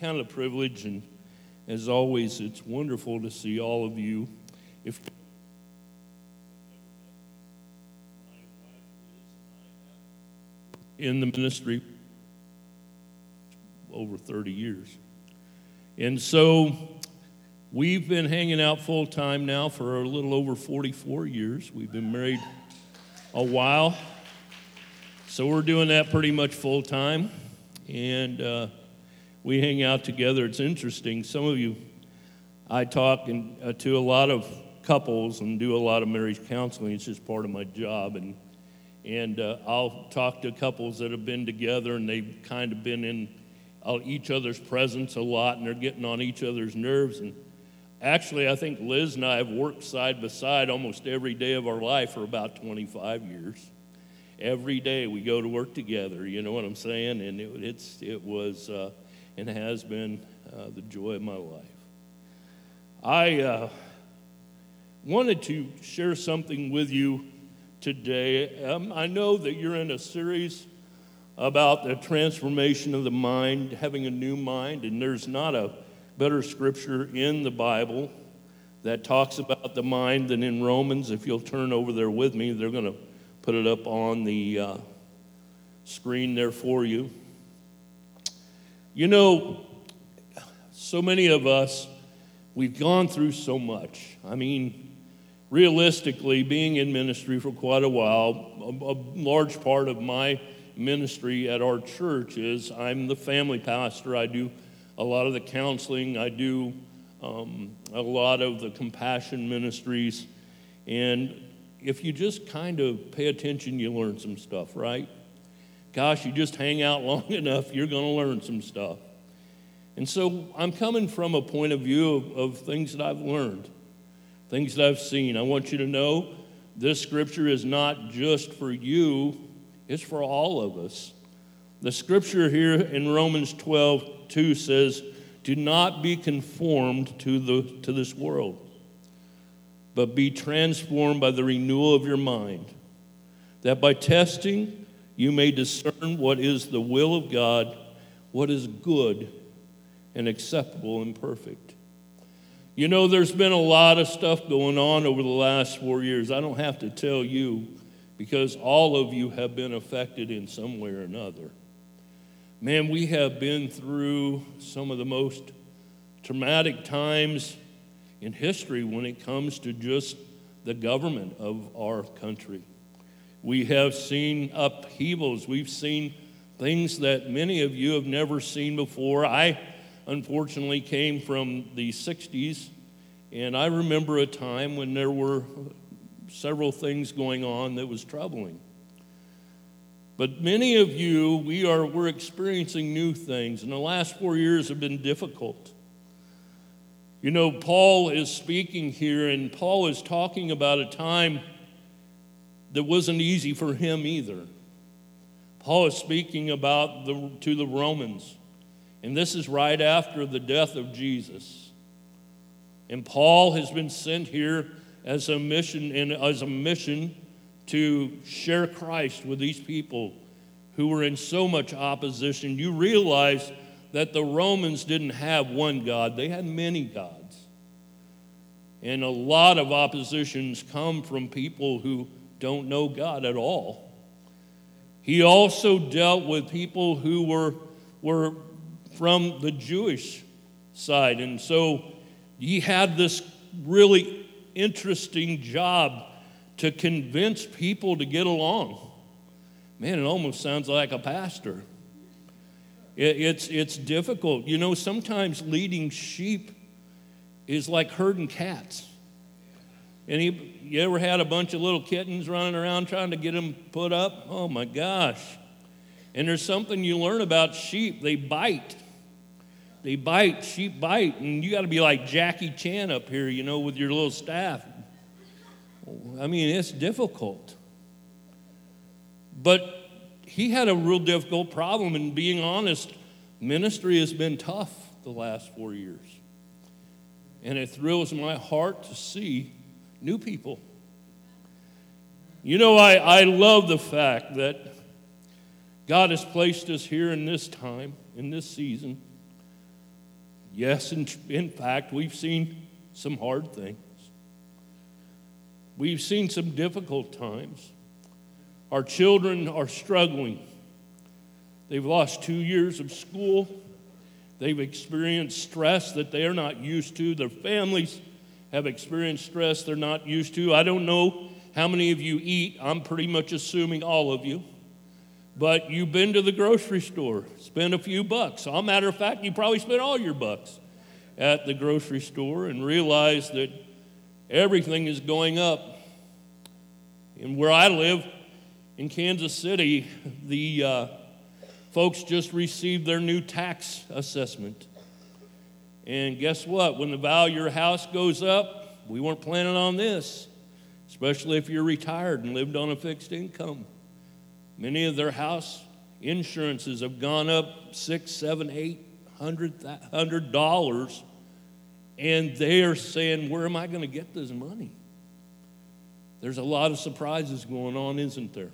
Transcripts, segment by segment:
count of a privilege, and as always, it's wonderful to see all of you. If in the ministry over 30 years. And so we've been hanging out full time now for a little over 44 years. We've been married a while. So we're doing that pretty much full time. And uh, we hang out together. It's interesting. Some of you, I talk in, uh, to a lot of couples and do a lot of marriage counseling. It's just part of my job. And and uh, I'll talk to couples that have been together and they've kind of been in uh, each other's presence a lot and they're getting on each other's nerves. And actually, I think Liz and I have worked side by side almost every day of our life for about 25 years. Every day we go to work together, you know what I'm saying? And it, it's, it was uh, and has been uh, the joy of my life. I uh, wanted to share something with you today. Um, I know that you're in a series about the transformation of the mind, having a new mind, and there's not a better scripture in the Bible that talks about the mind than in Romans. If you'll turn over there with me, they're going to put it up on the uh, screen there for you. You know, so many of us, we've gone through so much. I mean, realistically, being in ministry for quite a while, a, a, large part of my ministry at our church is I'm the family pastor. I do a lot of the counseling, I do um, a lot of the compassion ministries. And if you just kind of pay attention, you learn some stuff, right? Gosh, you just hang out long enough, you're going to learn some stuff. And so I'm coming from a point of view of, of things that I've learned things that I've seen. I want you to know this scripture is not just for you, it's for all of us. The scripture here in Romans 12, 2 says, Do not be conformed to, the, to this world, but be transformed by the renewal of your mind, that by testing you may discern what is the will of God, what is good and acceptable and perfect. You know, there's been a lot of stuff going on over the last four years. I don't have to tell you because all of you have been affected in some way or another. Man, we have been through some of the most traumatic times in history when it comes to just the government of our country. We have seen upheavals, we've seen things that many of you have never seen before. I unfortunately came from the 60s, and I remember a time when there were several things going on that was troubling. But many of you, we are we're experiencing new things, and the last four years have been difficult. You know, Paul is speaking here, and Paul is talking about a time that wasn't easy for him either. Paul is speaking about the, to the Romans. And this is right after the death of Jesus. And Paul has been sent here as a mission and as a mission to share Christ with these people who were in so much opposition. You realize that the Romans didn't have one God, they had many gods. And a lot of oppositions come from people who don't know God at all. He also dealt with people who were, were from the Jewish side. And so he had this really interesting job to convince people to get along. Man, it almost sounds like a pastor. It, it's, it's difficult. You know, sometimes leading sheep is like herding cats. And he, you ever had a bunch of little kittens running around trying to get them put up? Oh my gosh. And there's something you learn about sheep they bite. They bite, sheep bite, and you got to be like Jackie Chan up here, you know, with your little staff. I mean, it's difficult. But he had a real difficult problem, and being honest, ministry has been tough the last four years. And it thrills my heart to see new people. You know, I, I love the fact that God has placed us here in this time, in this season Yes, in, in fact, we've seen some hard things. We've seen some difficult times. Our children are struggling. They've lost two years of school. They've experienced stress that they're not used to. Their families have experienced stress they're not used to. I don't know how many of you eat. I'm pretty much assuming all of you. But you've been to the grocery store, spent a few bucks. As a matter of fact, you probably spent all your bucks at the grocery store and realized that everything is going up. And where I live in Kansas City, the uh, folks just received their new tax assessment. And guess what? When the value of your house goes up, we weren't planning on this, especially if you're retired and lived on a fixed income. Many of their house insurances have gone up six, seven, eight hundred, hundred dollars, and they are saying, "Where am I going to get this money?" There's a lot of surprises going on, isn't there?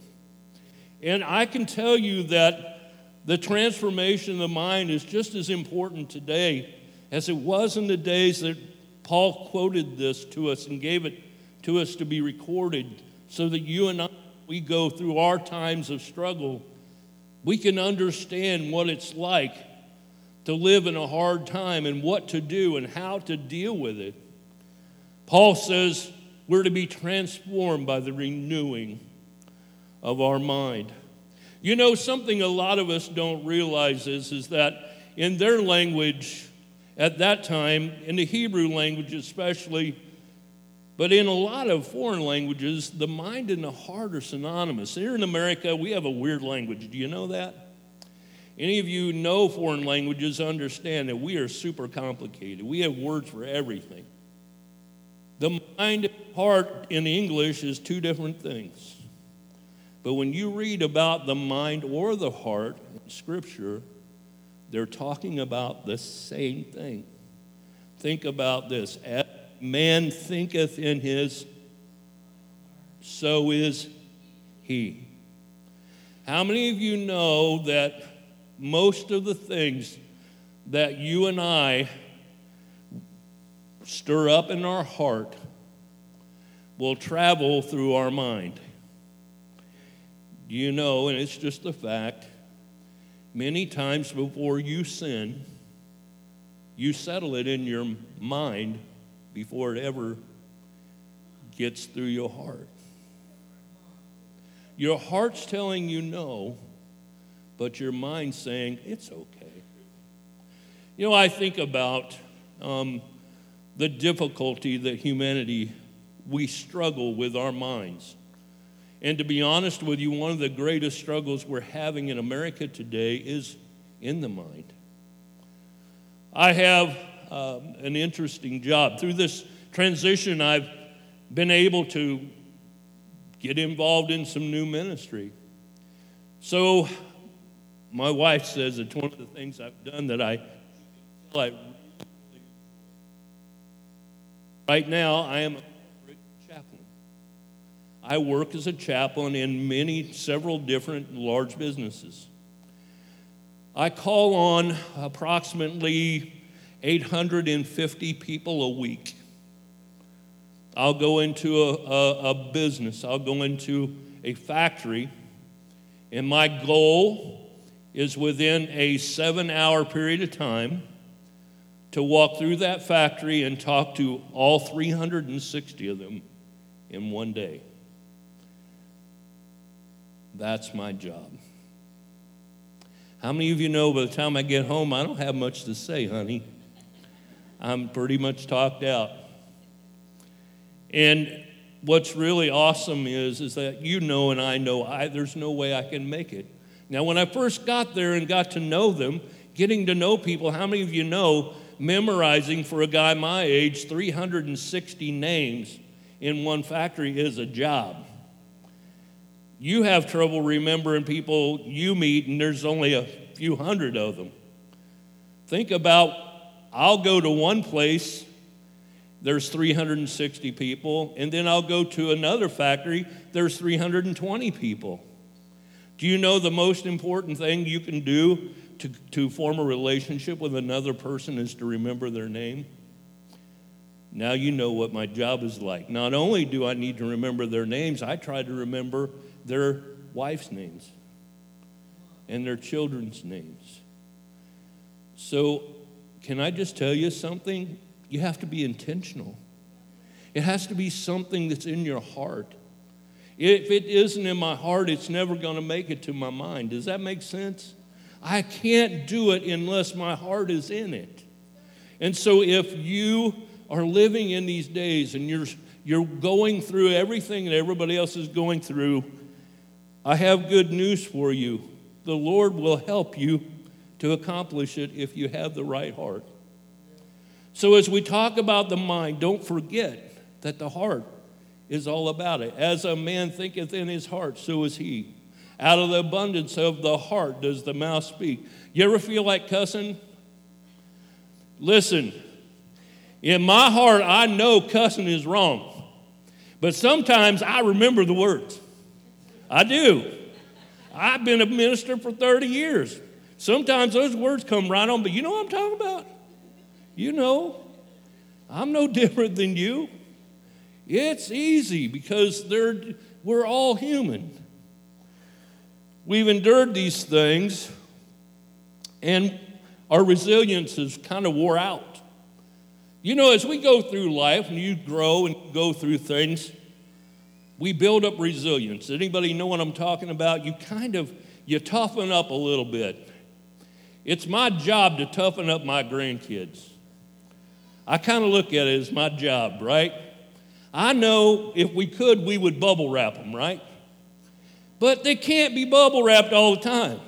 And I can tell you that the transformation of the mind is just as important today as it was in the days that Paul quoted this to us and gave it to us to be recorded so that you and I, we go through our times of struggle, we can understand what it's like to live in a hard time and what to do and how to deal with it. Paul says we're to be transformed by the renewing of our mind. You know, something a lot of us don't realize is, is that in their language, at that time, in the Hebrew language especially, but in a lot of foreign languages, the mind and the heart are synonymous. Here in America, we have a weird language. Do you know that? Any of you know foreign languages understand that we are super complicated. We have words for everything. The mind and heart in English is two different things. But when you read about the mind or the heart in Scripture, they're talking about the same thing. Think about this. As man thinketh in his, so is he. How many of you know that most of the things that you and I stir up in our heart will travel through our mind? Do you know, and it's just a fact, Many times before you sin, you settle it in your mind before it ever gets through your heart. Your heart's telling you no, but your mind's saying it's okay. You know, I think about um, the difficulty that humanity, we struggle with our minds. And to be honest with you, one of the greatest struggles we're having in America today is in the mind. I have um, an interesting job. Through this transition, I've been able to get involved in some new ministry. So, my wife says it's one of the things I've done that I like. Right now, I am I work as a chaplain in many, several different large businesses. I call on approximately 850 people a week. I'll go into a, a, a business, I'll go into a factory, and my goal is within a seven hour period of time to walk through that factory and talk to all 360 of them in one day. That's my job. How many of you know by the time I get home, I don't have much to say, honey? I'm pretty much talked out. And what's really awesome is, is that you know and I know I, there's no way I can make it. Now, when I first got there and got to know them, getting to know people, how many of you know memorizing for a guy my age 360 names in one factory is a job? You have trouble remembering people you meet, and there's only a few hundred of them. Think about I'll go to one place, there's 360 people, and then I'll go to another factory, there's 320 people. Do you know the most important thing you can do to, to form a relationship with another person is to remember their name? Now you know what my job is like. Not only do I need to remember their names, I try to remember their wife's names and their children's names. So, can I just tell you something? You have to be intentional. It has to be something that's in your heart. If it isn't in my heart, it's never going to make it to my mind. Does that make sense? I can't do it unless my heart is in it. And so if you are living in these days and you're, you're going through everything that everybody else is going through, I have good news for you. The Lord will help you to accomplish it if you have the right heart. So, as we talk about the mind, don't forget that the heart is all about it. As a man thinketh in his heart, so is he. Out of the abundance of the heart does the mouth speak. You ever feel like cussing? Listen, in my heart, I know cussing is wrong. But sometimes I remember the words. I do. I've been a minister for 30 years. Sometimes those words come right on, but you know what I'm talking about? You know, I'm no different than you. It's easy because we're all human. We've endured these things, and our resilience is kind of wore out. You know, as we go through life and you grow and go through things, we build up resilience. Anybody know what I'm talking about? You kind of you toughen up a little bit. It's my job to toughen up my grandkids. I kind of look at it as my job, right? I know if we could, we would bubble wrap them, right? But they can't be bubble wrapped all the time.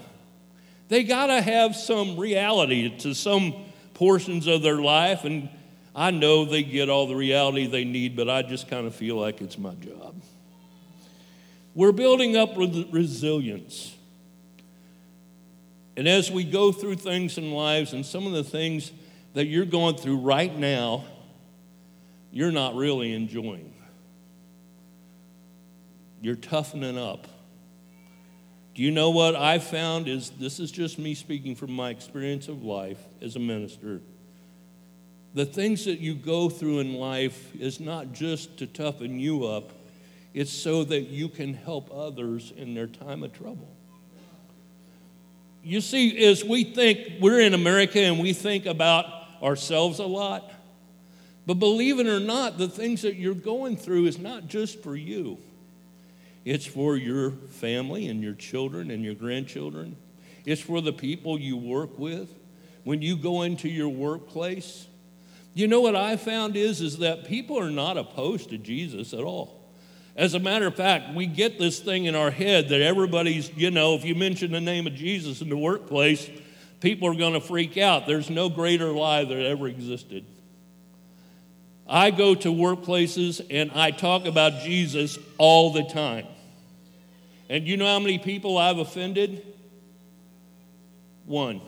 They got to have some reality to some portions of their life. And I know they get all the reality they need, but I just kind of feel like it's my job. We're building up with resilience. And as we go through things in lives, and some of the things that you're going through right now, you're not really enjoying. You're toughening up. Do you know what I found is this is just me speaking from my experience of life as a minister. The things that you go through in life is not just to toughen you up, it's so that you can help others in their time of trouble. You see, as we think, we're in America and we think about ourselves a lot. But believe it or not, the things that you're going through is not just for you. It's for your family and your children and your grandchildren. It's for the people you work with. When you go into your workplace, you know what I found is, is that people are not opposed to Jesus at all. As a matter of fact, we get this thing in our head that everybody's, you know, if you mention the name of Jesus in the workplace, people are going to freak out. There's no greater lie that ever existed. I go to workplaces and I talk about Jesus all the time. And you know how many people I've offended? One.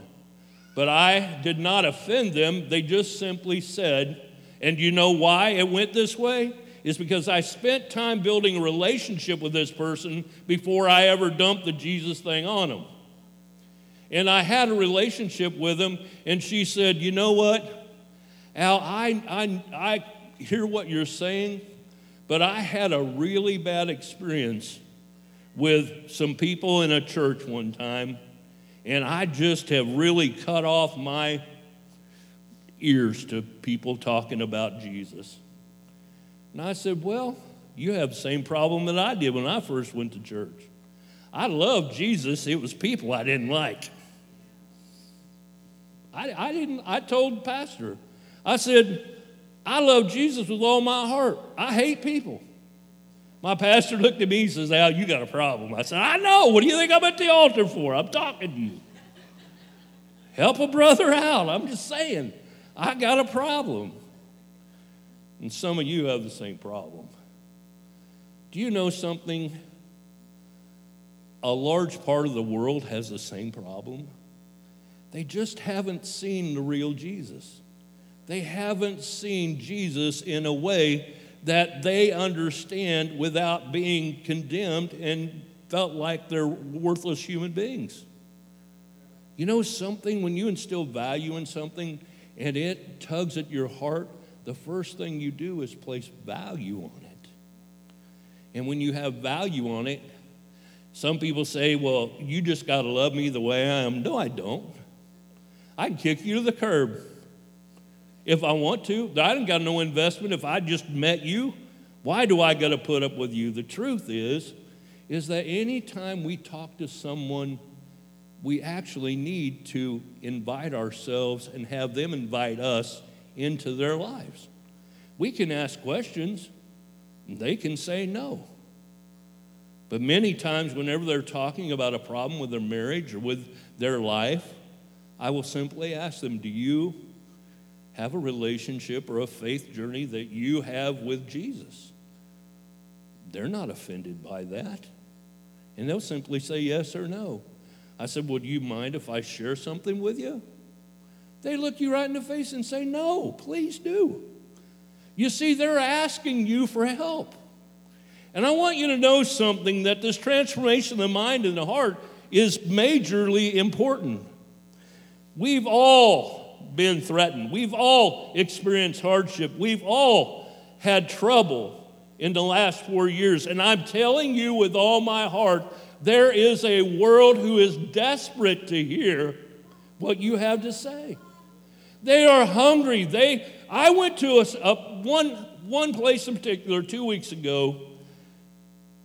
But I did not offend them. They just simply said, and you know why it went this way? Is because I spent time building a relationship with this person before I ever dumped the Jesus thing on them. And I had a relationship with him, and she said, You know what, Al, I, I, I hear what you're saying, but I had a really bad experience with some people in a church one time, and I just have really cut off my ears to people talking about Jesus. And I said, Well, you have the same problem that I did when I first went to church. I loved Jesus, it was people I didn't like. I, I didn't, I told the pastor, I said, I love Jesus with all my heart. I hate people. My pastor looked at me and says, Al, you got a problem. I said, I know. What do you think I'm at the altar for? I'm talking to you. Help a brother out. I'm just saying, I got a problem. And some of you have the same problem. Do you know something? A large part of the world has the same problem. They just haven't seen the real Jesus. They haven't seen Jesus in a way that they understand without being condemned and felt like they're worthless human beings. You know something, when you instill value in something and it tugs at your heart, the first thing you do is place value on it. And when you have value on it, some people say, well, you just got to love me the way I am. No, I don't. I can kick you to the curb if I want to. I didn't got no investment. If I just met you, why do I got to put up with you? The truth is, is that anytime we talk to someone, we actually need to invite ourselves and have them invite us into their lives. We can ask questions, they can say no. But many times, whenever they're talking about a problem with their marriage or with their life, I will simply ask them, Do you have a relationship or a faith journey that you have with Jesus? They're not offended by that. And they'll simply say yes or no. I said, Would you mind if I share something with you? They look you right in the face and say, No, please do. You see, they're asking you for help. And I want you to know something that this transformation of the mind and the heart is majorly important. We've all been threatened, we've all experienced hardship, we've all had trouble in the last four years. And I'm telling you with all my heart, there is a world who is desperate to hear what you have to say. They are hungry. They, I went to a, a one, one place in particular two weeks ago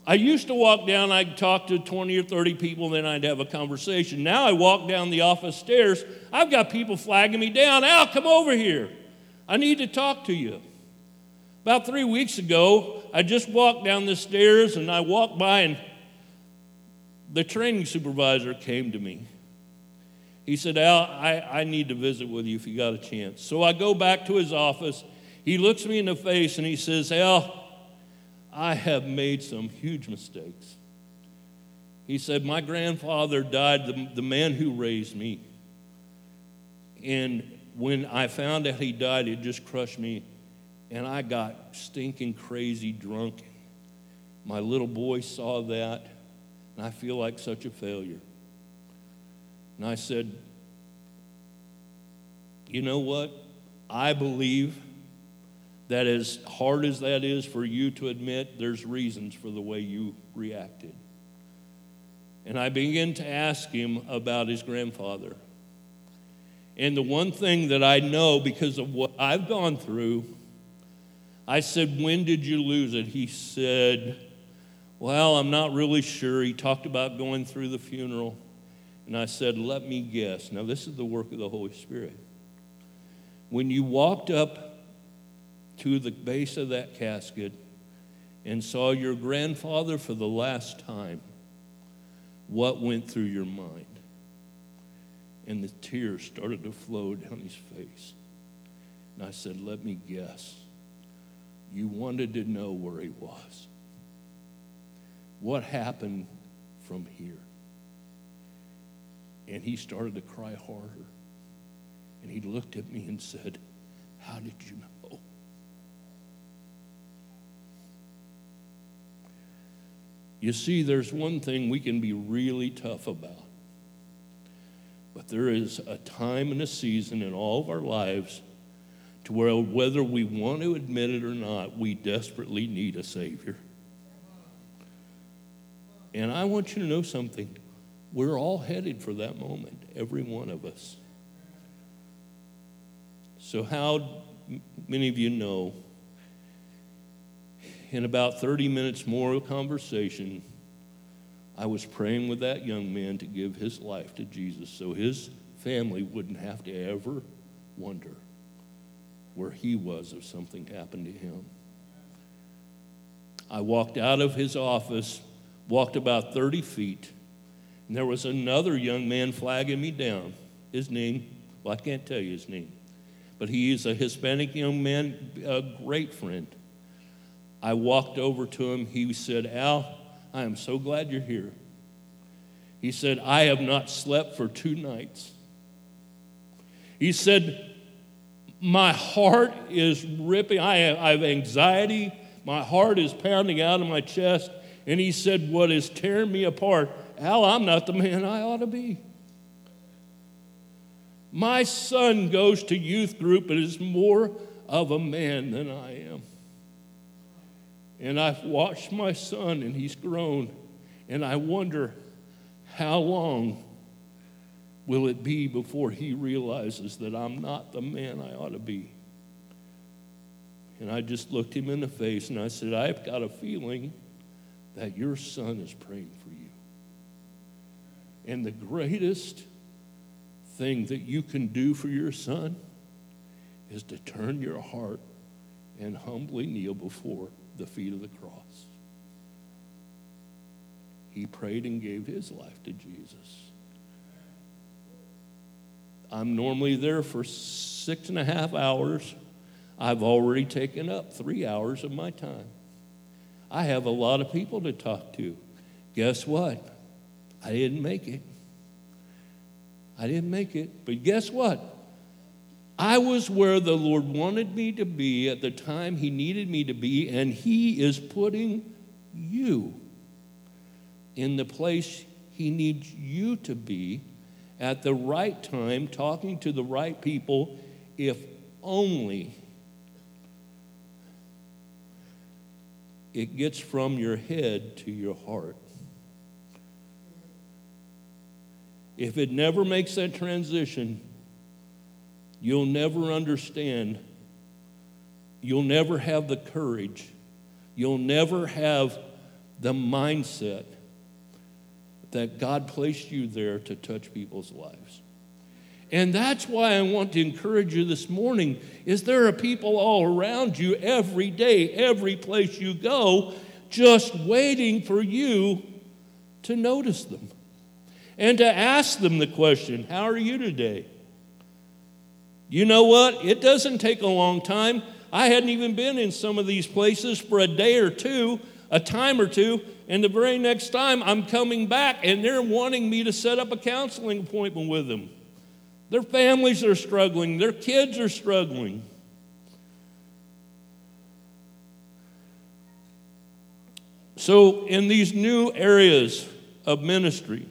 I used to walk down, I'd talk to 20 or 30 people, then I'd have a conversation. Now I walk down the office stairs, I've got people flagging me down. Al, come over here. I need to talk to you. About three weeks ago, I just walked down the stairs and I walked by, and the training supervisor came to me. He said, Al, I, I need to visit with you if you got a chance. So I go back to his office. He looks me in the face and he says, Al, I have made some huge mistakes. He said, My grandfather died, the, the man who raised me. And when I found out he died, it just crushed me. And I got stinking crazy drunk. My little boy saw that, and I feel like such a failure. And I said, You know what? I believe that as hard as that is for you to admit, there's reasons for the way you reacted. And I began to ask him about his grandfather. And the one thing that I know because of what I've gone through, I said, When did you lose it? He said, Well, I'm not really sure. He talked about going through the funeral. And I said, Let me guess. Now, this is the work of the Holy Spirit. When you walked up to the base of that casket and saw your grandfather for the last time, what went through your mind? And the tears started to flow down his face. And I said, Let me guess. You wanted to know where he was. What happened from here? And he started to cry harder. And he looked at me and said, How did you know? You see, there's one thing we can be really tough about. But there is a time and a season in all of our lives to where, whether we want to admit it or not, we desperately need a Savior. And I want you to know something. We're all headed for that moment, every one of us. So, how many of you know in about 30 minutes more of conversation, I was praying with that young man to give his life to Jesus so his family wouldn't have to ever wonder where he was if something happened to him. I walked out of his office, walked about 30 feet, and there was another young man flagging me down. His name, well, I can't tell you his name, but he is a Hispanic young man, a great friend. I walked over to him. He said, Al, I am so glad you're here. He said, I have not slept for two nights. He said, My heart is ripping. I have, I have anxiety. My heart is pounding out of my chest. And he said, What is tearing me apart? Al, I'm not the man I ought to be. My son goes to youth group and is more of a man than I am. And I've watched my son and he's grown. And I wonder how long will it be before he realizes that I'm not the man I ought to be? And I just looked him in the face and I said, I've got a feeling that your son is praying for you. And the greatest thing that you can do for your son is to turn your heart and humbly kneel before the feet of the cross. He prayed and gave his life to Jesus. I'm normally there for six and a half hours. I've already taken up three hours of my time. I have a lot of people to talk to. Guess what? I didn't make it. I didn't make it. But guess what? I was where the Lord wanted me to be at the time He needed me to be, and He is putting you in the place He needs you to be at the right time, talking to the right people, if only it gets from your head to your heart. If it never makes that transition, you'll never understand. You'll never have the courage. You'll never have the mindset that God placed you there to touch people's lives. And that's why I want to encourage you this morning is there are people all around you every day, every place you go, just waiting for you to notice them and to ask them the question, How are you today? You know what? It doesn't take a long time. I hadn't even been in some of these places for a day or two, a time or two, and the very next time I'm coming back and they're wanting me to set up a counseling appointment with them. Their families are struggling, their kids are struggling. So, in these new areas of ministry,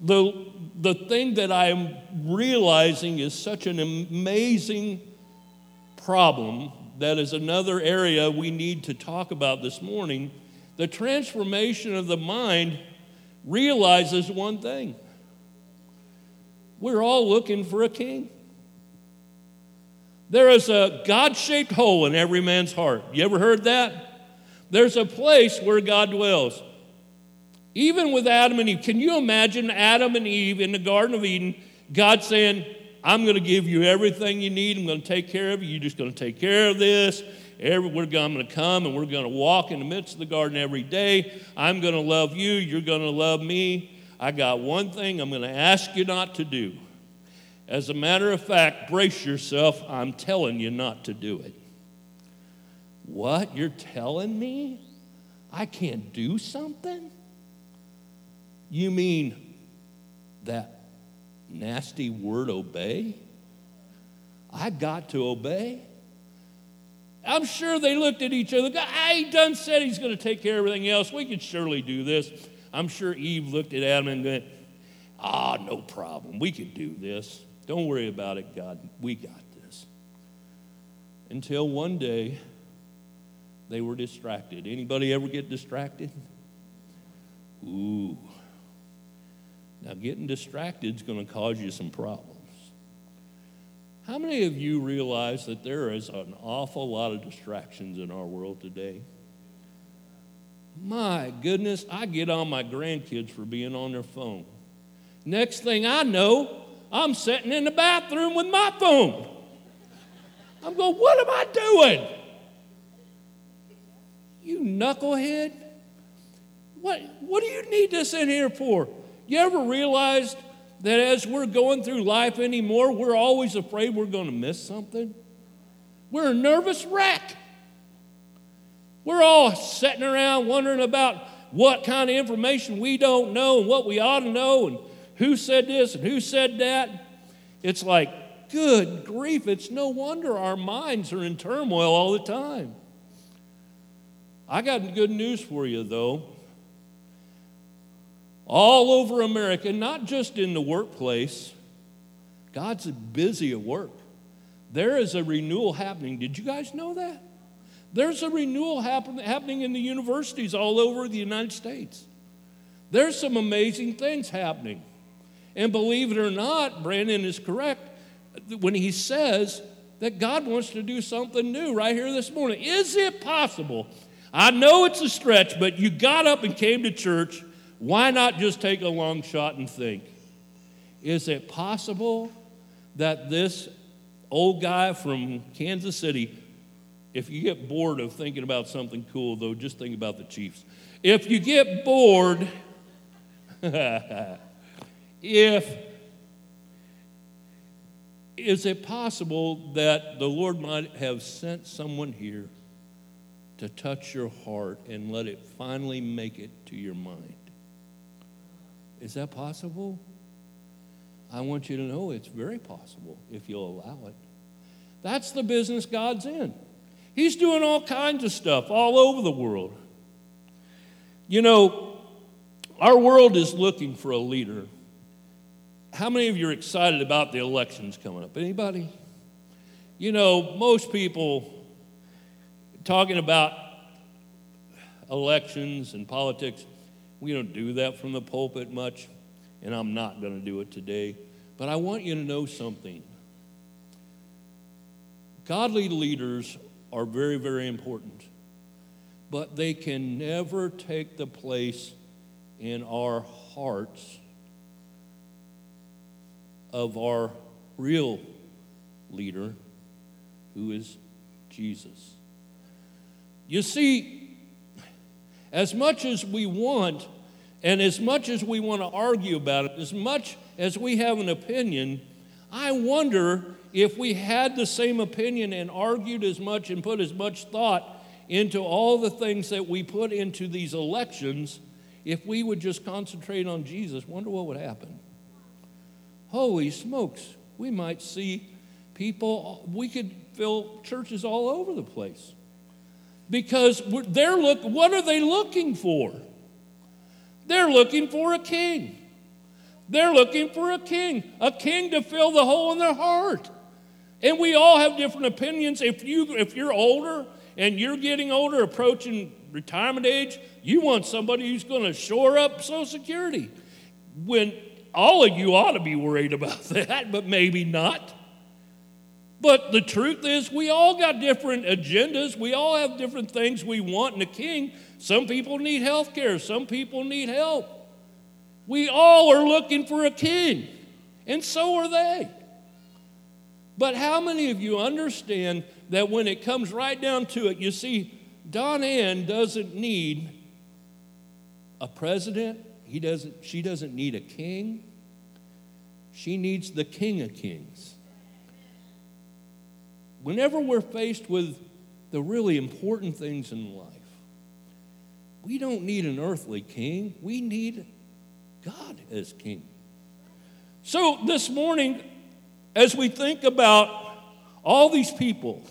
the the thing that I'm realizing is such an amazing problem that is another area we need to talk about this morning. The transformation of the mind realizes one thing we're all looking for a king. There is a God shaped hole in every man's heart. You ever heard that? There's a place where God dwells. Even with Adam and Eve, can you imagine Adam and Eve in the Garden of Eden, God saying, I'm going to give you everything you need. I'm going to take care of you. You're just going to take care of this. Every, we're going to come and we're going to walk in the midst of the garden every day. I'm going to love you. You're going to love me. I got one thing I'm going to ask you not to do. As a matter of fact, brace yourself. I'm telling you not to do it. What? You're telling me I can't do something? You mean that nasty word obey? I got to obey. I'm sure they looked at each other. Ah, he done said he's going to take care of everything else. We can surely do this. I'm sure Eve looked at Adam and went, Ah, no problem. We can do this. Don't worry about it, God. We got this. Until one day they were distracted. Anybody ever get distracted? Ooh. Now, getting distracted is going to cause you some problems. How many of you realize that there is an awful lot of distractions in our world today? My goodness, I get on my grandkids for being on their phone. Next thing I know, I'm sitting in the bathroom with my phone. I'm going, what am I doing? You knucklehead. What, what do you need this in here for? You ever realized that as we're going through life anymore, we're always afraid we're going to miss something? We're a nervous wreck. We're all sitting around wondering about what kind of information we don't know and what we ought to know and who said this and who said that. It's like, good grief, it's no wonder our minds are in turmoil all the time. I got good news for you, though all over America, not just in the workplace, God's busy at work. There is a renewal happening. Did you guys know that? There's a renewal happen, happening in the universities all over the United States. There's some amazing things happening. And believe it or not, Brandon is correct when he says that God wants to do something new right here this morning. Is it possible? I know it's a stretch, but you got up and came to church. Why not just take a long shot and think? Is it possible that this old guy from Kansas City, if you get bored of thinking about something cool, though, just think about the Chiefs. If you get bored, if is it possible that the Lord might have sent someone here to touch your heart and let it finally make it to your mind? Is that possible? I want you to know it's very possible if you'll allow it. That's the business God's in. He's doing all kinds of stuff all over the world. You know, our world is looking for a leader. How many of you are excited about the elections coming up? Anybody? You know, most people talking about elections and politics, we don't do that from the pulpit much, and I'm not going to do it today. But I want you to know something. Godly leaders are very, very important, but they can never take the place in our hearts of our real leader, who is Jesus. You see, as much as we want, and as much as we want to argue about it, as much as we have an opinion, I wonder if we had the same opinion and argued as much and put as much thought into all the things that we put into these elections, if we would just concentrate on Jesus, wonder what would happen. Holy smokes, we might see people, we could fill churches all over the place. Because they're look, what are they looking for? They're looking for a king. They're looking for a king, a king to fill the hole in their heart. And we all have different opinions. If, you, if you're older and you're getting older, approaching retirement age, you want somebody who's going to shore up Social Security. When all of you ought to be worried about that, but maybe not. But the truth is, we all got different agendas. We all have different things we want in a king. Some people need health care, some people need help. We all are looking for a king, and so are they. But how many of you understand that when it comes right down to it, you see, Don Ann doesn't need a president, he doesn't, she doesn't need a king, she needs the King of Kings. Whenever we're faced with the really important things in life, we don't need an earthly king, we need God as king. So this morning, as we think about all these people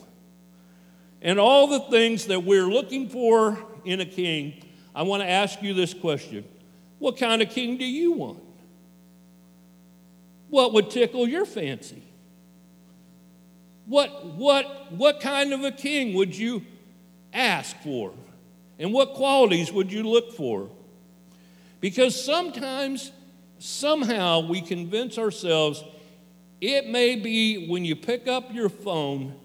and all the things that we're looking for in a king, I want to ask you this question What kind of king do you want? What would tickle your fancy? What, what, what kind of a king would you ask for? And what qualities would you look for? Because sometimes, somehow, we convince ourselves it may be when you pick up your phone,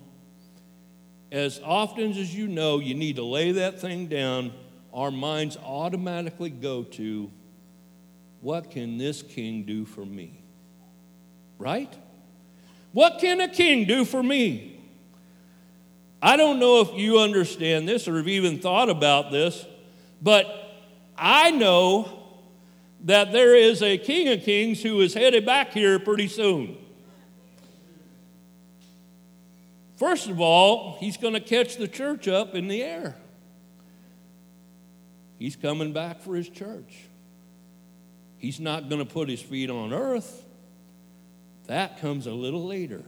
as often as you know you need to lay that thing down, our minds automatically go to what can this king do for me? Right? What can a king do for me? I don't know if you understand this or have even thought about this, but I know that there is a King of Kings who is headed back here pretty soon. First of all, he's going to catch the church up in the air. He's coming back for his church. He's not going to put his feet on earth. That comes a little later.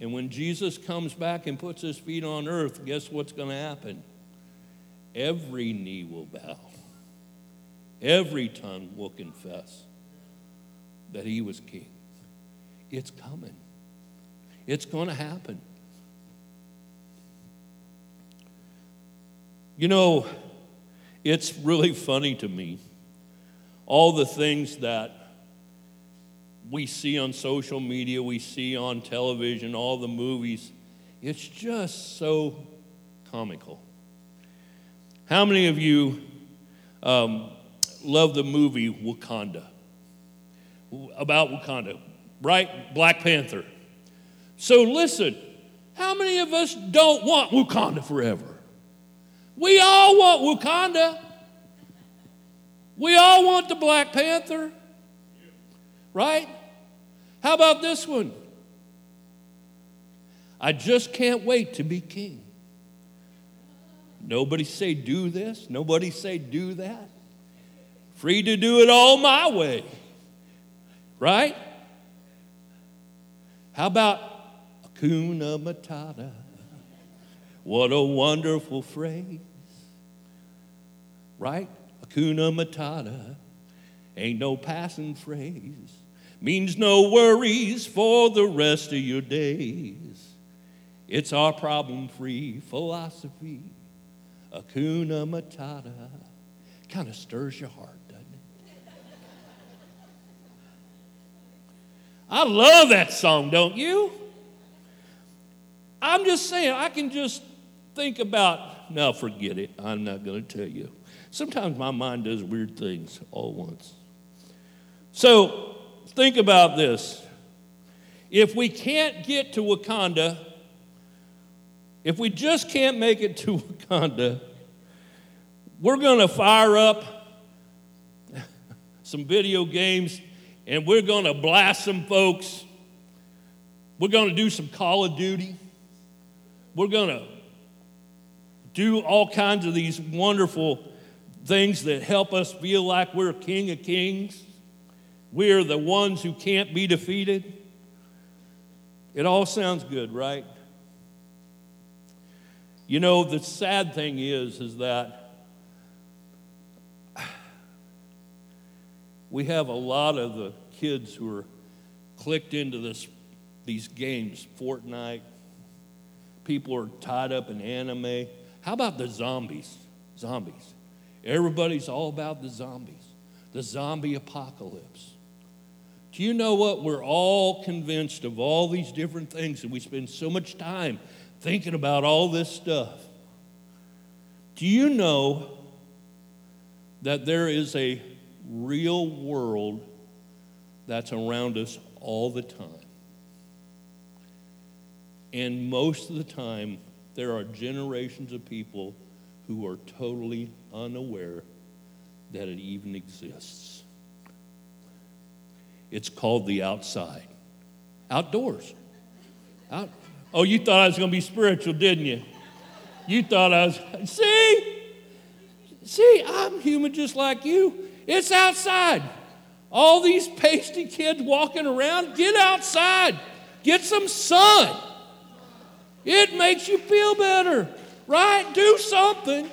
And when Jesus comes back and puts his feet on earth, guess what's going to happen? Every knee will bow, every tongue will confess that he was king. It's coming, it's going to happen. You know, it's really funny to me, all the things that we see on social media, we see on television, all the movies. It's just so comical. How many of you um, love the movie Wakanda? About Wakanda, right? Black Panther. So listen, how many of us don't want Wakanda forever? We all want Wakanda. We all want the Black Panther. Right? How about this one? I just can't wait to be king. Nobody say do this, nobody say do that. Free to do it all my way. Right? How about Hakuna Matata? What a wonderful phrase right? Hakuna Matata ain't no passing phrase, means no worries for the rest of your days. It's our problem free philosophy. Hakuna Matata kind of stirs your heart, doesn't it? I love that song, don't you? I'm just saying, I can just think about, no, forget it. I'm not going to tell you. Sometimes my mind does weird things all once. So think about this. If we can't get to Wakanda, if we just can't make it to Wakanda, we're going to fire up some video games and we're going to blast some folks. We're going to do some Call of Duty. We're going to do all kinds of these wonderful things that help us feel like we're King of Kings. We're the ones who can't be defeated. It all sounds good, right? You know, the sad thing is, is that we have a lot of the kids who are clicked into this, these games, Fortnite. People are tied up in anime. How about the zombies? Zombies. Everybody's all about the zombies, the zombie apocalypse. Do you know what? We're all convinced of all these different things, and we spend so much time thinking about all this stuff. Do you know that there is a real world that's around us all the time? And most of the time, there are generations of people who are totally unaware that it even exists. It's called the outside, outdoors. Out. Oh, you thought I was going to be spiritual, didn't you? You thought I was, see? See, I'm human just like you. It's outside. All these pasty kids walking around, get outside. Get some sun. It makes you feel better right? Do something.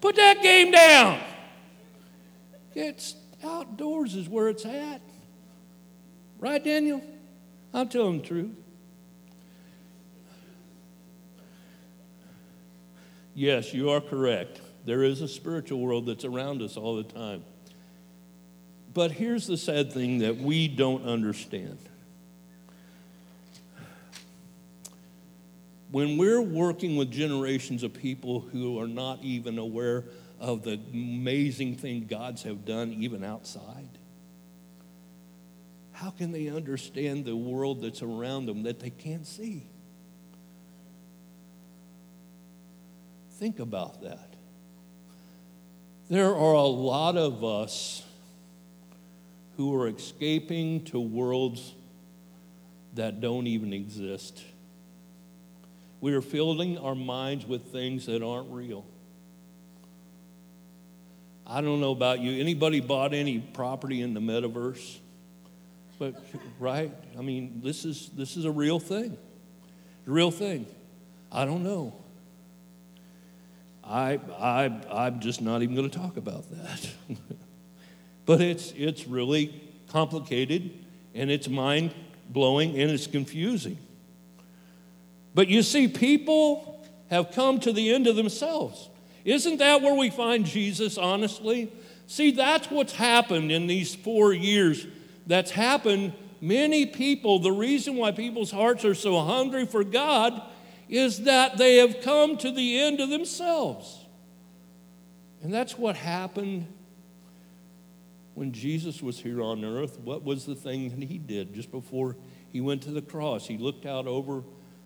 Put that game down. It's outdoors is where it's at. Right, Daniel? I'm telling the truth. Yes, you are correct. There is a spiritual world that's around us all the time. But here's the sad thing that we don't understand when we're working with generations of people who are not even aware of the amazing thing God's have done even outside, how can they understand the world that's around them that they can't see? Think about that. There are a lot of us who are escaping to worlds that don't even exist. We are filling our minds with things that aren't real. I don't know about you. Anybody bought any property in the metaverse? But right? I mean, this is this is a real thing. A real thing. I don't know. I I I'm just not even going to talk about that. but it's it's really complicated and it's mind blowing and it's confusing. But you see, people have come to the end of themselves. Isn't that where we find Jesus, honestly? See, that's what's happened in these four years. That's happened. Many people, the reason why people's hearts are so hungry for God is that they have come to the end of themselves. And that's what happened when Jesus was here on earth. What was the thing that he did just before he went to the cross? He looked out over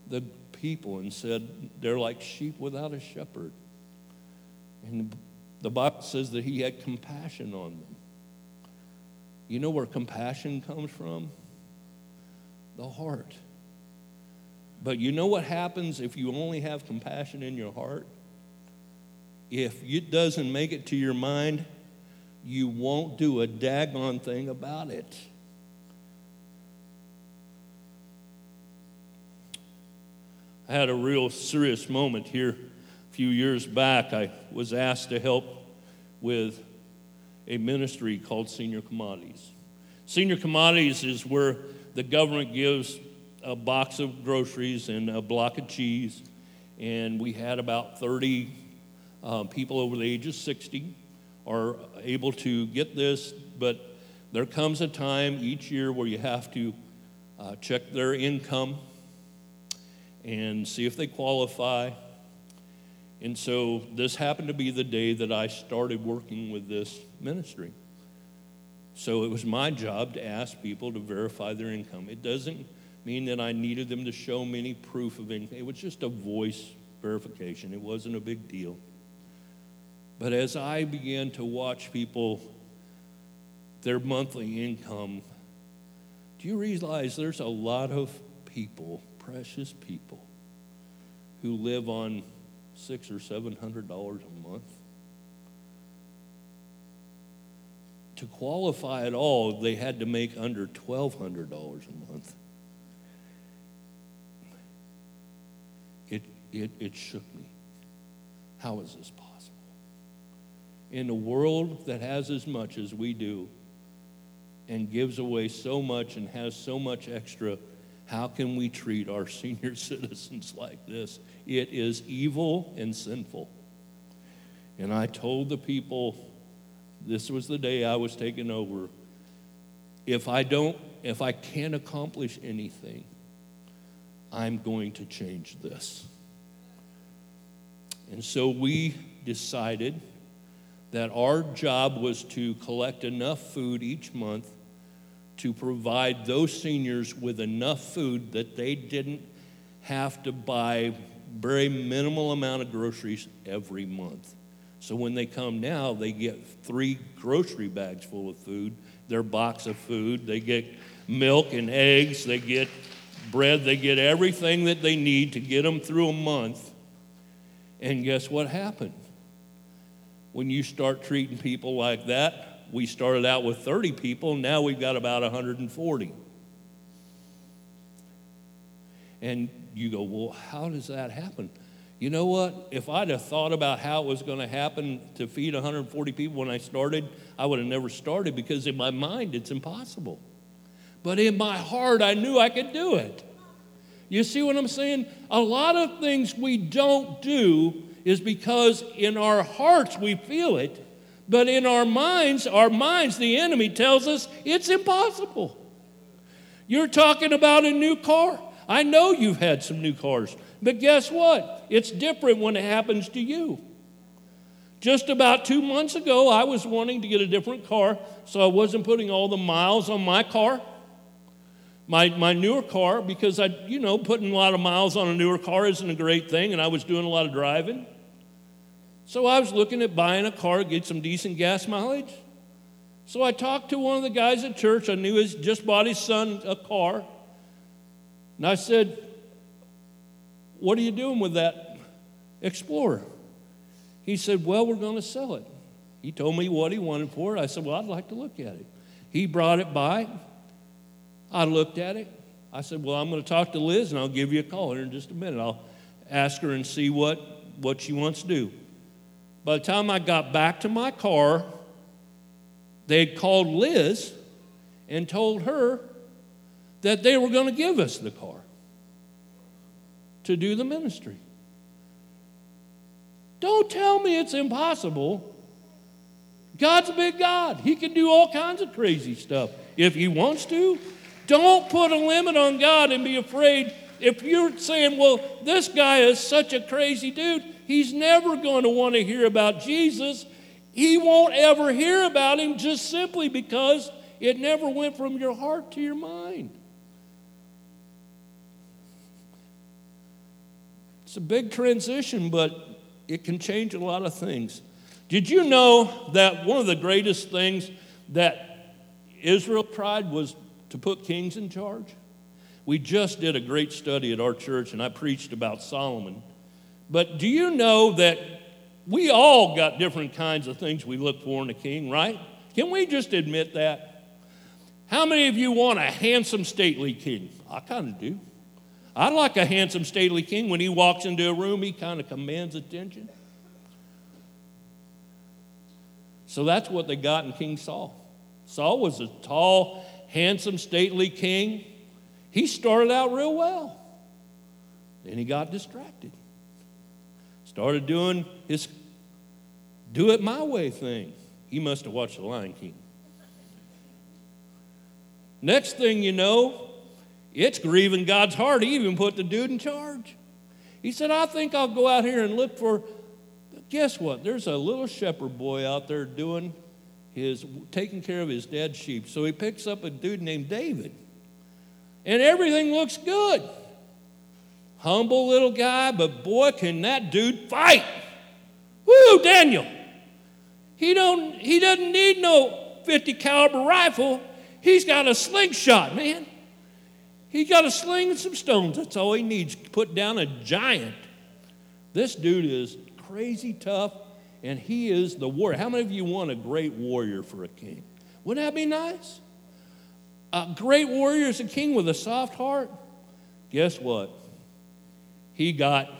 the people and said, They're like sheep without a shepherd. And the Bible says that he had compassion on them. You know where compassion comes from? The heart. But you know what happens if you only have compassion in your heart? If it doesn't make it to your mind, you won't do a daggone thing about it. I had a real serious moment here a few years back. I was asked to help with a ministry called Senior Commodities. Senior Commodities is where the government gives a box of groceries and a block of cheese, and we had about 30 uh, people over the age of 60 are able to get this, but there comes a time each year where you have to uh, check their income and see if they qualify. And so this happened to be the day that I started working with this ministry. So it was my job to ask people to verify their income. It doesn't mean that I needed them to show me any proof of income, it was just a voice verification, it wasn't a big deal. But as I began to watch people, their monthly income, do you realize there's a lot of people, precious people, who live on six or seven hundred dollars a month? To qualify at all, they had to make under twelve hundred dollars a month. It, it, it shook me. How is this possible? in a world that has as much as we do and gives away so much and has so much extra, how can we treat our senior citizens like this? It is evil and sinful. And I told the people, this was the day I was taken over. If I don't, if I can't accomplish anything, I'm going to change this. And so we decided that our job was to collect enough food each month to provide those seniors with enough food that they didn't have to buy very minimal amount of groceries every month. So when they come now, they get three grocery bags full of food, their box of food, they get milk and eggs, they get bread, they get everything that they need to get them through a month. And guess what happened? when you start treating people like that, we started out with 30 people, now we've got about 140. And you go, well, how does that happen? You know what? If I'd have thought about how it was going to happen to feed 140 people when I started, I would have never started because in my mind it's impossible. But in my heart, I knew I could do it. You see what I'm saying? A lot of things we don't do is because in our hearts we feel it, but in our minds, our minds, the enemy tells us it's impossible. You're talking about a new car. I know you've had some new cars, but guess what? It's different when it happens to you. Just about two months ago, I was wanting to get a different car, so I wasn't putting all the miles on my car. My, my newer car, because I, you know, putting a lot of miles on a newer car isn't a great thing, and I was doing a lot of driving. So I was looking at buying a car, get some decent gas mileage. So I talked to one of the guys at church. I knew he just bought his son a car. And I said, What are you doing with that Explorer? He said, Well, we're going to sell it. He told me what he wanted for it. I said, Well, I'd like to look at it. He brought it by. I looked at it. I said, Well, I'm going to talk to Liz and I'll give you a call here in just a minute. I'll ask her and see what, what she wants to do. By the time I got back to my car, they had called Liz and told her that they were going to give us the car to do the ministry. Don't tell me it's impossible. God's a big God. He can do all kinds of crazy stuff if He wants to. Don't put a limit on God and be afraid. If you're saying, well, this guy is such a crazy dude, he's never going to want to hear about Jesus. He won't ever hear about him just simply because it never went from your heart to your mind. It's a big transition, but it can change a lot of things. Did you know that one of the greatest things that Israel tried was to put kings in charge? We just did a great study at our church, and I preached about Solomon. But do you know that we all got different kinds of things we look for in a king, right? Can we just admit that? How many of you want a handsome, stately king? I kind of do. I like a handsome, stately king. When he walks into a room, he kind of commands attention. So that's what they got in King Saul. Saul was a tall, handsome, stately king. He started out real well. Then he got distracted. Started doing his do it my way thing. He must have watched The Lion King. Next thing you know, it's grieving God's heart. He even put the dude in charge. He said, I think I'll go out here and look for. Guess what? There's a little shepherd boy out there doing his, taking care of his dead sheep. So he picks up a dude named David. And everything looks good. Humble little guy, but boy, can that dude fight. Woo, Daniel. He, don't, he doesn't need no 50 caliber rifle. He's got a slingshot, man. He's got a sling and some stones. That's all he needs. to Put down a giant. This dude is crazy tough, and he is the warrior. How many of you want a great warrior for a king? Wouldn't that be nice? A great warrior is a king with a soft heart. Guess what? He got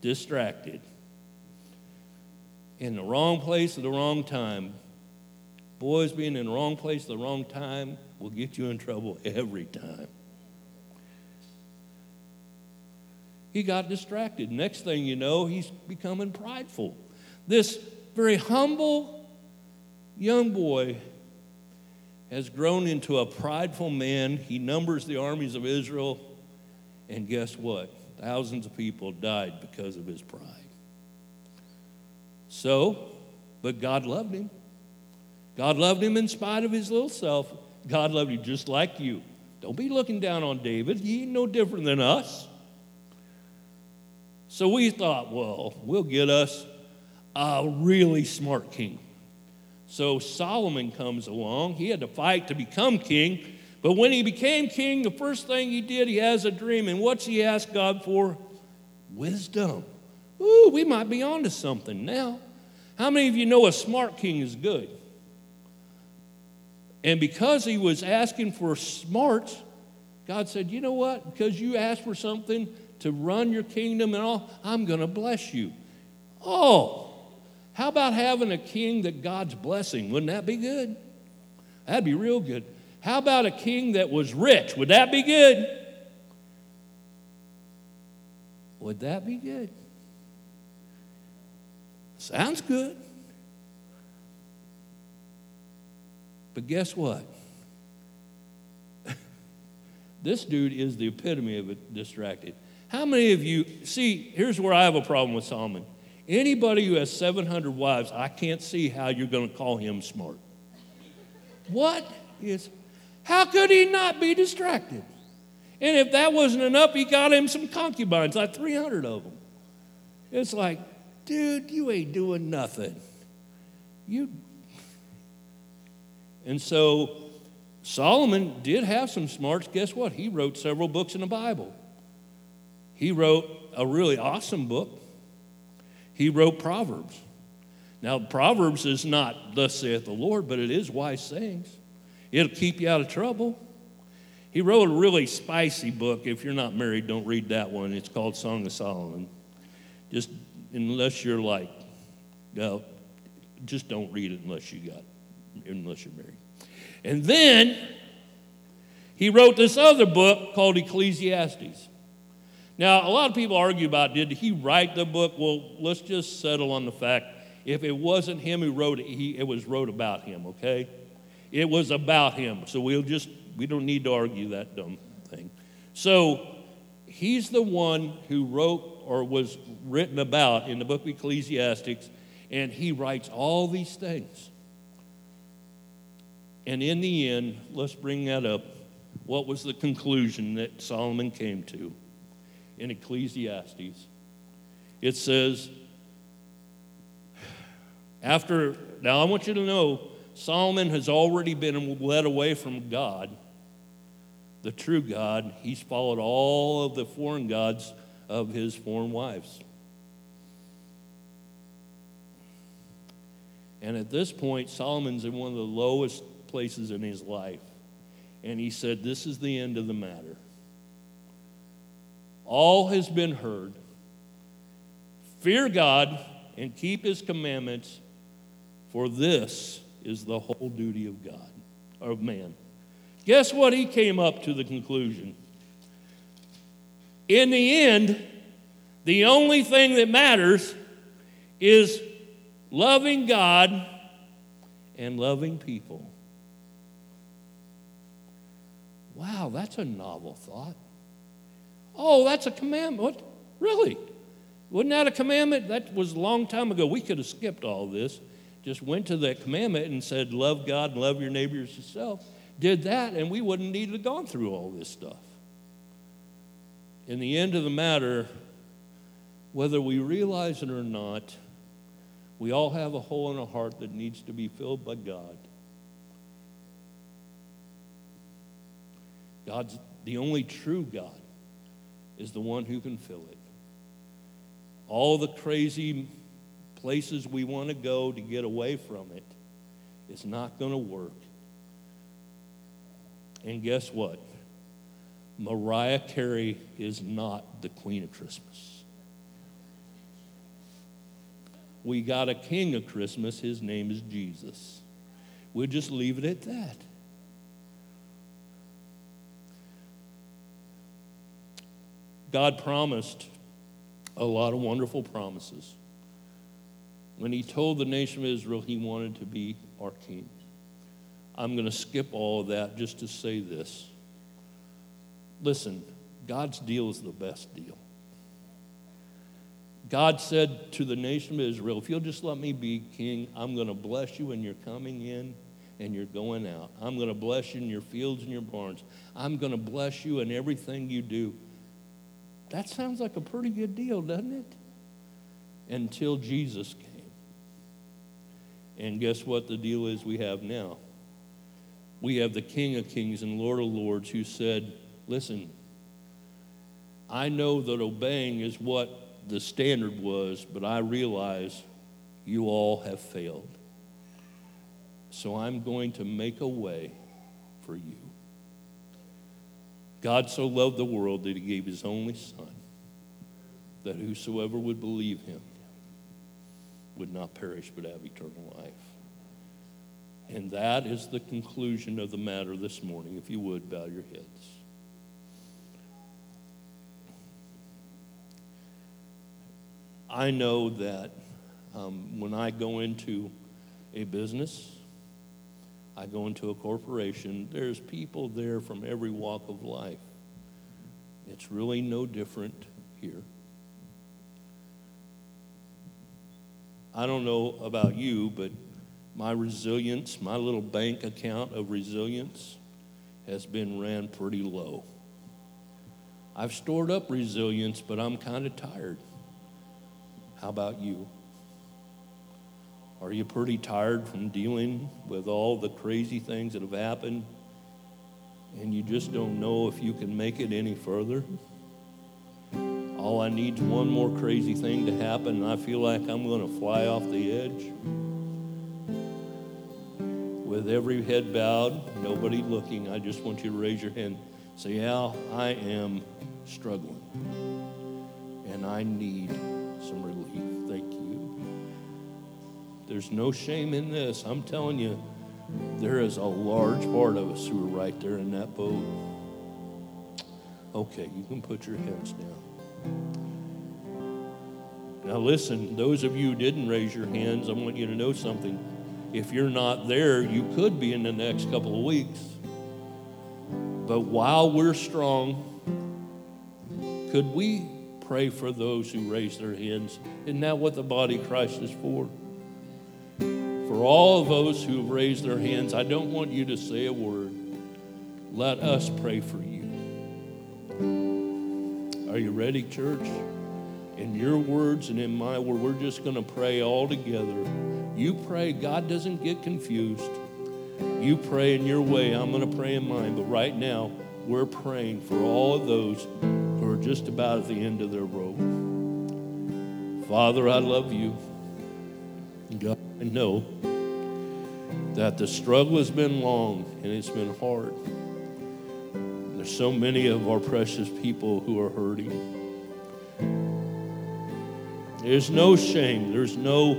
distracted in the wrong place at the wrong time. Boys being in the wrong place at the wrong time will get you in trouble every time. He got distracted. Next thing you know, he's becoming prideful. This very humble young boy has grown into a prideful man. He numbers the armies of Israel. And guess what? Thousands of people died because of his pride. So, but God loved him. God loved him in spite of his little self. God loved you just like you. Don't be looking down on David. He ain't no different than us. So we thought, well, we'll get us a really smart king. So Solomon comes along. He had to fight to become king. But when he became king, the first thing he did, he has a dream. And what's he ask God for? Wisdom. Ooh, we might be onto something now. How many of you know a smart king is good? And because he was asking for smarts, God said, You know what? Because you asked for something to run your kingdom and all, I'm going to bless you. Oh, how about having a king that God's blessing? Wouldn't that be good? That'd be real good. How about a king that was rich? Would that be good? Would that be good? Sounds good. But guess what? this dude is the epitome of a distracted. How many of you see? Here's where I have a problem with Solomon. Anybody who has 700 wives, I can't see how you're going to call him smart. What is, how could he not be distracted? And if that wasn't enough, he got him some concubines, like 300 of them. It's like, dude, you ain't doing nothing. You. And so Solomon did have some smarts. Guess what? He wrote several books in the Bible. He wrote a really awesome book. He wrote Proverbs. Now, Proverbs is not, thus saith the Lord, but it is wise sayings. It'll keep you out of trouble. He wrote a really spicy book. If you're not married, don't read that one. It's called Song of Solomon. Just unless you're like, no, just don't read it unless you got, unless you're married. And then he wrote this other book called Ecclesiastes. Now, a lot of people argue about did he write the book? Well, let's just settle on the fact if it wasn't him who wrote it, he, it was wrote about him, okay? It was about him. So we'll just, we don't need to argue that dumb thing. So he's the one who wrote or was written about in the book of Ecclesiastes, and he writes all these things. And in the end, let's bring that up. What was the conclusion that Solomon came to in Ecclesiastes? It says, after, now I want you to know, Solomon has already been led away from God, the true God. He's followed all of the foreign gods of his foreign wives. And at this point, Solomon's in one of the lowest places in his life. And he said, This is the end of the matter. All has been heard. Fear God and keep his commandments, for this is the whole duty of God, of man. Guess what? He came up to the conclusion. In the end, the only thing that matters is loving God and loving people. Wow, that's a novel thought. Oh, that's a commandment. What? Really? Wasn't that a commandment? That was a long time ago. We could have skipped all this. Just went to that commandment and said, Love God and love your neighbor as yourself. Did that, and we wouldn't need to have gone through all this stuff. In the end of the matter, whether we realize it or not, we all have a hole in our heart that needs to be filled by God. God's the only true God is the one who can fill it. All the crazy places we want to go to get away from it, it's not going to work. And guess what? Mariah Carey is not the queen of Christmas. We got a king of Christmas. His name is Jesus. We'll just leave it at that. God promised a lot of wonderful promises. When he told the nation of Israel he wanted to be our king, I'm going to skip all of that just to say this. Listen, God's deal is the best deal. God said to the nation of Israel, If you'll just let me be king, I'm going to bless you when you're coming in and you're going out. I'm going to bless you in your fields and your barns. I'm going to bless you in everything you do. That sounds like a pretty good deal, doesn't it? Until Jesus came. And guess what the deal is we have now? We have the King of Kings and Lord of Lords who said, Listen, I know that obeying is what the standard was, but I realize you all have failed. So I'm going to make a way for you. God so loved the world that he gave his only Son, that whosoever would believe him would not perish but have eternal life. And that is the conclusion of the matter this morning. If you would, bow your heads. I know that um, when I go into a business, I go into a corporation, there's people there from every walk of life. It's really no different here. I don't know about you, but my resilience, my little bank account of resilience, has been ran pretty low. I've stored up resilience, but I'm kind of tired. How about you? Are you pretty tired from dealing with all the crazy things that have happened and you just don't know if you can make it any further? I need one more crazy thing to happen, and I feel like I'm going to fly off the edge. With every head bowed, nobody looking, I just want you to raise your hand. Say, Al, I am struggling, and I need some relief. Thank you. There's no shame in this. I'm telling you, there is a large part of us who are right there in that boat. Okay, you can put your heads down. Now, listen, those of you who didn't raise your hands, I want you to know something. If you're not there, you could be in the next couple of weeks. But while we're strong, could we pray for those who raise their hands? Isn't that what the body of Christ is for? For all of those who have raised their hands, I don't want you to say a word. Let us pray for you. Are you ready, church? In your words and in my word, we're just going to pray all together. You pray, God doesn't get confused. You pray in your way, I'm going to pray in mine. But right now, we're praying for all of those who are just about at the end of their rope. Father, I love you. God, I know that the struggle has been long and it's been hard. There's so many of our precious people who are hurting. There's no shame. There's no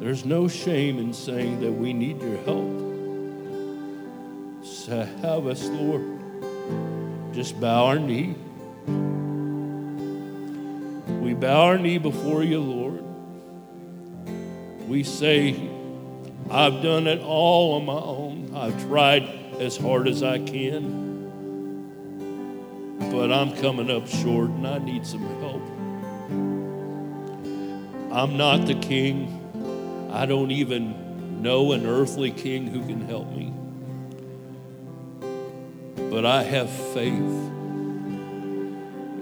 There's no shame in saying that we need your help. So have us, Lord. Just bow our knee. We bow our knee before you, Lord. We say, I've done it all on my own. I've tried as hard as I can. But I'm coming up short and I need some help. I'm not the king. I don't even know an earthly king who can help me. But I have faith.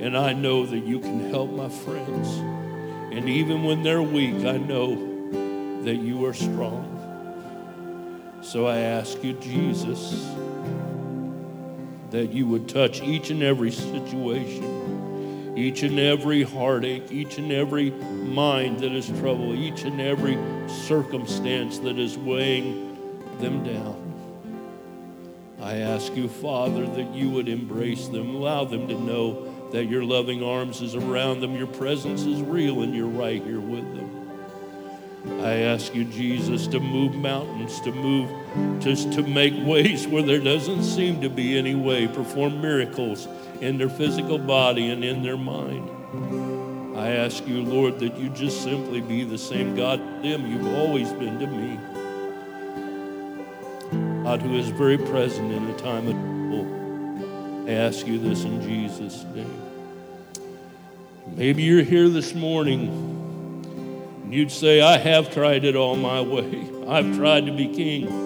And I know that you can help my friends. And even when they're weak, I know that you are strong. So I ask you, Jesus, that you would touch each and every situation each and every heartache, each and every mind that is troubled, each and every circumstance that is weighing them down. I ask you, Father, that you would embrace them, allow them to know that your loving arms is around them, your presence is real, and you're right here with them. I ask you, Jesus, to move mountains, to move, just to make ways where there doesn't seem to be any way, perform miracles in their physical body and in their mind. I ask you, Lord, that you just simply be the same God to them you've always been to me. God who is very present in a time of trouble. I ask you this in Jesus' name. Maybe you're here this morning and you'd say, I have tried it all my way. I've tried to be king.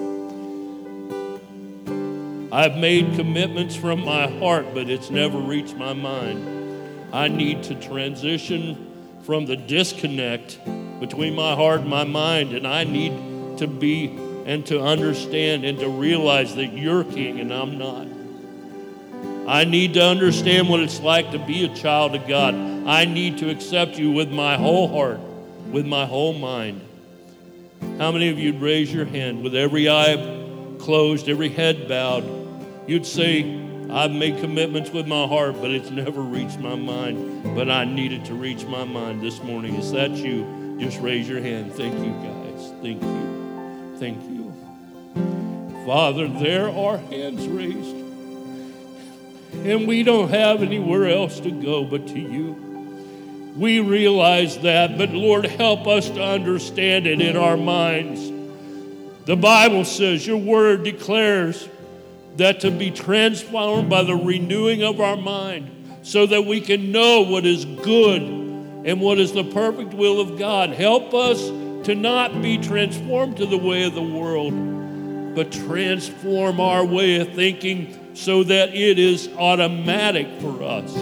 I've made commitments from my heart, but it's never reached my mind. I need to transition from the disconnect between my heart and my mind, and I need to be and to understand and to realize that you're king and I'm not. I need to understand what it's like to be a child of God. I need to accept you with my whole heart, with my whole mind. How many of you'd raise your hand with every eye closed, every head bowed? You'd say, I've made commitments with my heart, but it's never reached my mind. But I needed to reach my mind this morning. Is that you? Just raise your hand. Thank you, guys. Thank you. Thank you. Father, there are hands raised. And we don't have anywhere else to go but to you. We realize that, but Lord, help us to understand it in our minds. The Bible says, Your word declares that to be transformed by the renewing of our mind so that we can know what is good and what is the perfect will of God. Help us to not be transformed to the way of the world, but transform our way of thinking so that it is automatic for us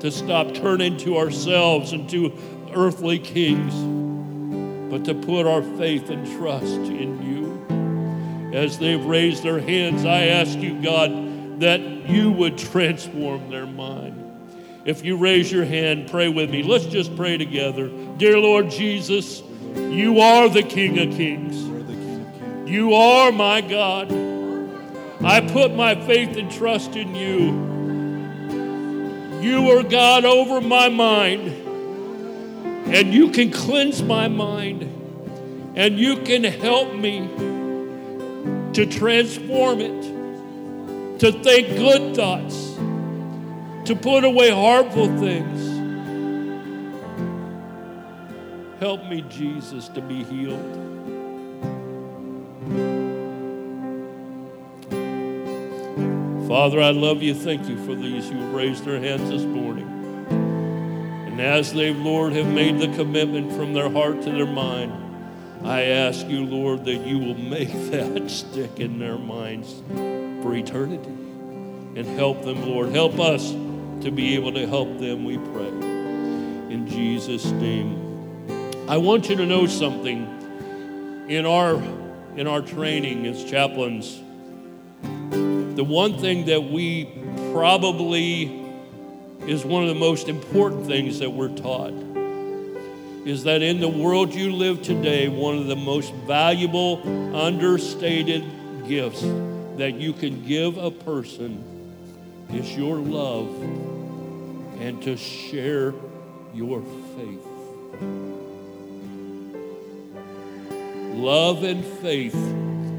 to stop turning to ourselves and to earthly kings, but to put our faith and trust in you as they've raised their hands, I ask you, God, that you would transform their mind. If you raise your hand, pray with me. Let's just pray together. Dear Lord Jesus, you are the King of Kings. You are my God. I put my faith and trust in you. You are God over my mind. And you can cleanse my mind and you can help me to transform it, to think good thoughts, to put away harmful things. Help me, Jesus, to be healed. Father, I love you. Thank you for these who raised their hands this morning. And as they, Lord, have made the commitment from their heart to their mind, I ask you, Lord, that you will make that stick in their minds for eternity. And help them, Lord. Help us to be able to help them, we pray. In Jesus' name. I want you to know something. In our, in our training as chaplains, the one thing that we probably is one of the most important things that we're taught is that in the world you live today, one of the most valuable, understated gifts that you can give a person is your love and to share your faith. Love and faith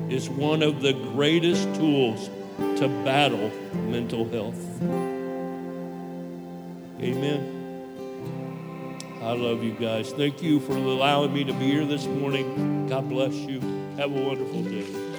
is one of the greatest tools to battle mental health. Amen. I love you guys. Thank you for allowing me to be here this morning. God bless you. Have a wonderful day.